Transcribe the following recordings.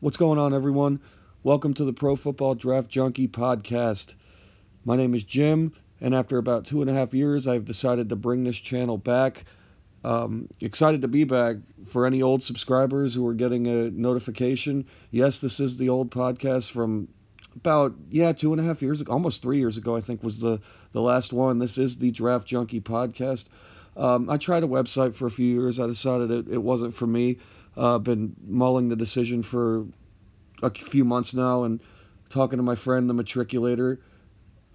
What's going on, everyone? Welcome to the Pro Football Draft Junkie podcast. My name is Jim, and after about two and a half years, I've decided to bring this channel back. Um, excited to be back. For any old subscribers who are getting a notification, yes, this is the old podcast from about yeah two and a half years ago, almost three years ago, I think was the the last one. This is the Draft Junkie podcast. Um, I tried a website for a few years. I decided it, it wasn't for me. Uh, been mulling the decision for a few months now and talking to my friend, the matriculator.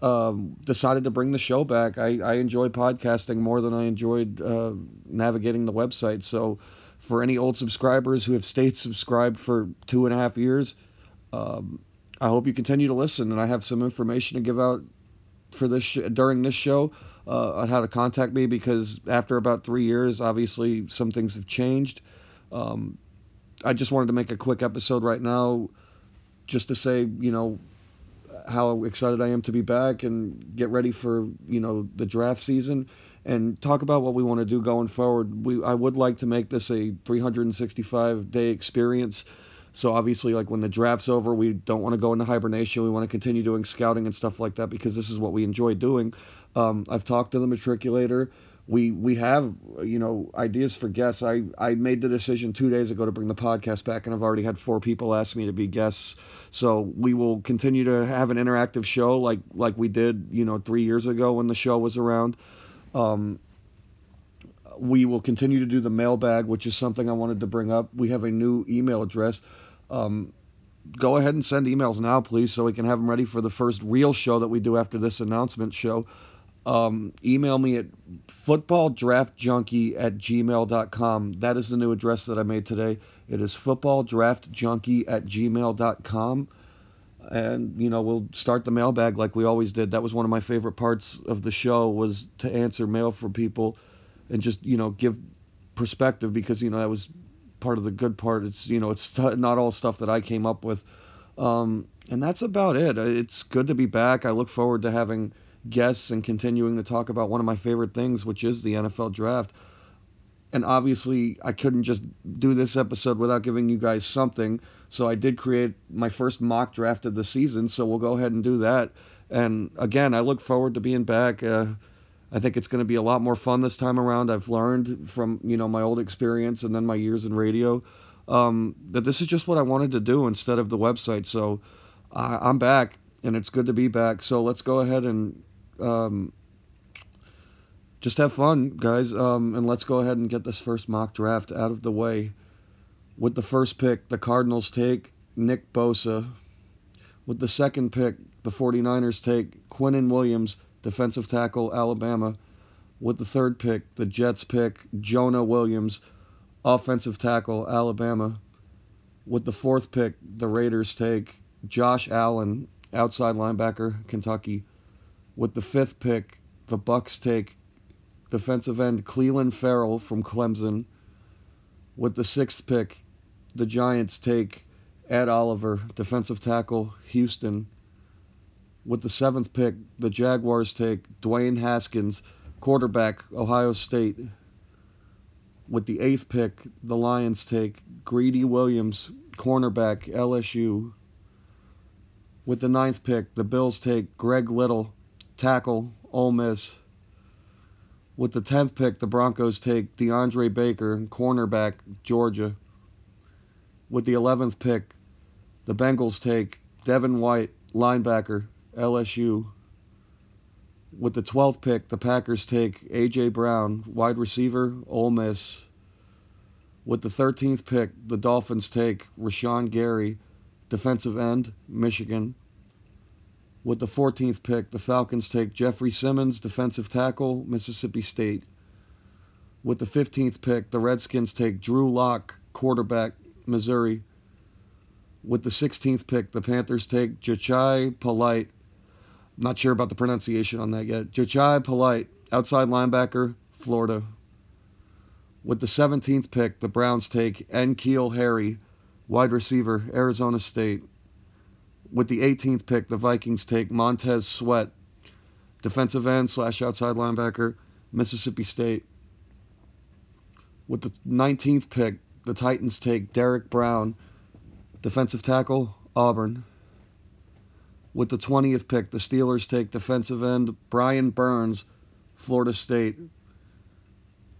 Um, decided to bring the show back. I, I enjoy podcasting more than I enjoyed uh, navigating the website. So, for any old subscribers who have stayed subscribed for two and a half years, um, I hope you continue to listen. And I have some information to give out for this sh- during this show uh, on how to contact me because after about three years, obviously some things have changed. Um, I just wanted to make a quick episode right now just to say, you know, how excited I am to be back and get ready for, you know, the draft season and talk about what we want to do going forward. We I would like to make this a 365 day experience. So obviously, like when the draft's over, we don't want to go into hibernation. We want to continue doing scouting and stuff like that because this is what we enjoy doing. Um, I've talked to the matriculator. We we have you know ideas for guests. I I made the decision two days ago to bring the podcast back, and I've already had four people ask me to be guests. So we will continue to have an interactive show like like we did you know three years ago when the show was around. Um, we will continue to do the mailbag, which is something I wanted to bring up. We have a new email address. Um, go ahead and send emails now, please, so we can have them ready for the first real show that we do after this announcement show. Um, email me at footballdraftjunkie at gmail.com. That is the new address that I made today. It is footballdraftjunkie at gmail.com. And, you know, we'll start the mailbag like we always did. That was one of my favorite parts of the show was to answer mail for people and just, you know, give perspective because, you know, that was part of the good part. It's you know it's not all stuff that I came up with, um, and that's about it. It's good to be back. I look forward to having guests and continuing to talk about one of my favorite things, which is the NFL draft. And obviously, I couldn't just do this episode without giving you guys something. So I did create my first mock draft of the season. So we'll go ahead and do that. And again, I look forward to being back. Uh, I think it's going to be a lot more fun this time around. I've learned from you know my old experience and then my years in radio um, that this is just what I wanted to do instead of the website. So I'm back, and it's good to be back. So let's go ahead and um, just have fun, guys, um, and let's go ahead and get this first mock draft out of the way. With the first pick, the Cardinals take Nick Bosa. With the second pick, the 49ers take Quinnen Williams defensive tackle, Alabama. With the third pick, the Jets pick Jonah Williams, offensive tackle, Alabama. With the fourth pick, the Raiders take Josh Allen, outside linebacker, Kentucky. With the fifth pick, the Bucks take defensive end Clelin Ferrell from Clemson. With the sixth pick, the Giants take Ed Oliver, defensive tackle, Houston. With the seventh pick, the Jaguars take Dwayne Haskins, quarterback, Ohio State. With the eighth pick, the Lions take Greedy Williams, cornerback, LSU. With the ninth pick, the Bills take Greg Little, tackle, Ole Miss. With the tenth pick, the Broncos take DeAndre Baker, cornerback, Georgia. With the eleventh pick, the Bengals take Devin White, linebacker, LSU. With the 12th pick, the Packers take A.J. Brown, wide receiver, Ole Miss. With the 13th pick, the Dolphins take Rashan Gary, defensive end, Michigan. With the 14th pick, the Falcons take Jeffrey Simmons, defensive tackle, Mississippi State. With the 15th pick, the Redskins take Drew Lock, quarterback, Missouri. With the 16th pick, the Panthers take Jachai Polite, not sure about the pronunciation on that yet. Jachai Polite, outside linebacker, Florida. With the 17th pick, the Browns take N'Keal Harry, wide receiver, Arizona State. With the 18th pick, the Vikings take Montez Sweat, defensive end slash outside linebacker, Mississippi State. With the 19th pick, the Titans take Derrick Brown, Defensive tackle, Auburn. With the 20th pick, the Steelers take defensive end Brian Burns, Florida State.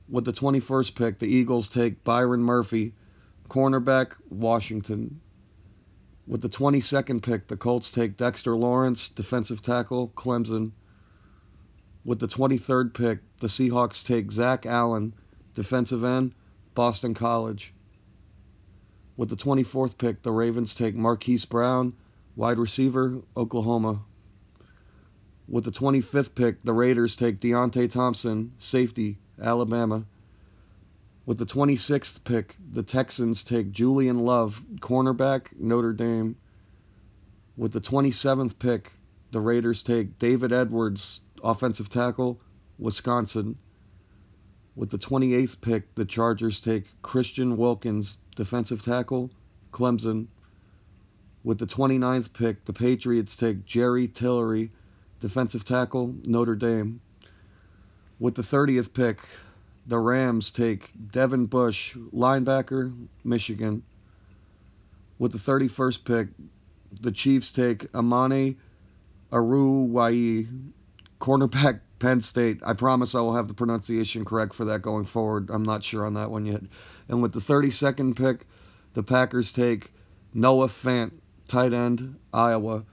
With the 21st pick, the Eagles take Byron Murphy, cornerback, Washington. With the 22nd pick, the Colts take Dexter Lawrence, defensive tackle, Clemson. With the 23rd pick, the Seahawks take Zach Allen, defensive end, Boston College. With the 24th pick, the Ravens take Marquise Brown, wide receiver, Oklahoma. With the 25th pick, the Raiders take Deionte Thompson, safety, Alabama. With the 26th pick, the Texans take Julian Love, cornerback, Notre Dame. With the 27th pick, the Raiders take David Edwards, offensive tackle, Wisconsin. With the 28th pick, the Chargers take Christian Wilkins, defensive tackle, Clemson. With the 29th pick, the Patriots take Jerry Tillery, defensive tackle, Notre Dame. With the 30th pick, the Rams take Devin Bush, linebacker, Michigan. With the 31st pick, the Chiefs take Amani Aruwai, cornerback, Penn State. I promise I will have the pronunciation correct for that going forward. I'm not sure on that one yet. And with the 32nd pick, the Packers take Noah Fant, tight end, Iowa.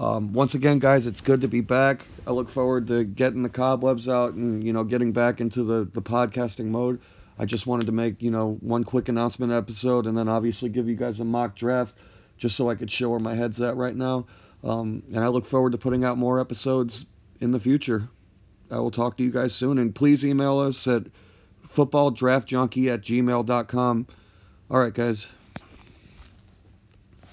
Um, once again, guys, it's good to be back. I look forward to getting the cobwebs out and you know getting back into the the podcasting mode. I just wanted to make you know one quick announcement episode and then obviously give you guys a mock draft just so I could show where my head's at right now. Um, and I look forward to putting out more episodes in the future. I will talk to you guys soon and please email us at footballdraftjunkie at gmail.com. All right, guys.